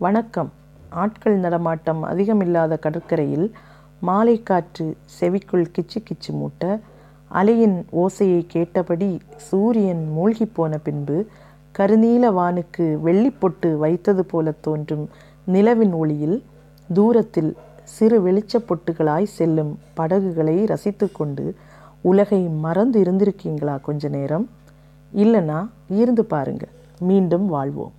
வணக்கம். ஆட்கள் நடமாட்டம் அதிகமில்லாத கடற்கரையில் மாலை காற்று செவிக்குள் கிச்சு கிச்சு மூட்ட அலையின் ஓசையை கேட்டபடி சூரியன் மூழ்கிப் போன பின்பு கருநீல வானுக்கு வெள்ளிப்பொட்டு வைத்தது போல தோன்றும் நிலவின் ஒளியில் தூரத்தில் சிறு வெளிச்சப்பொட்டுகளாய் செல்லும் படகுகளை ரசித்து கொண்டு உலகை மறந்து இருந்திருக்கீங்களா கொஞ்ச நேரம்? இல்லைனா இருந்து பாருங்க. மீண்டும் வாழ்வோம்.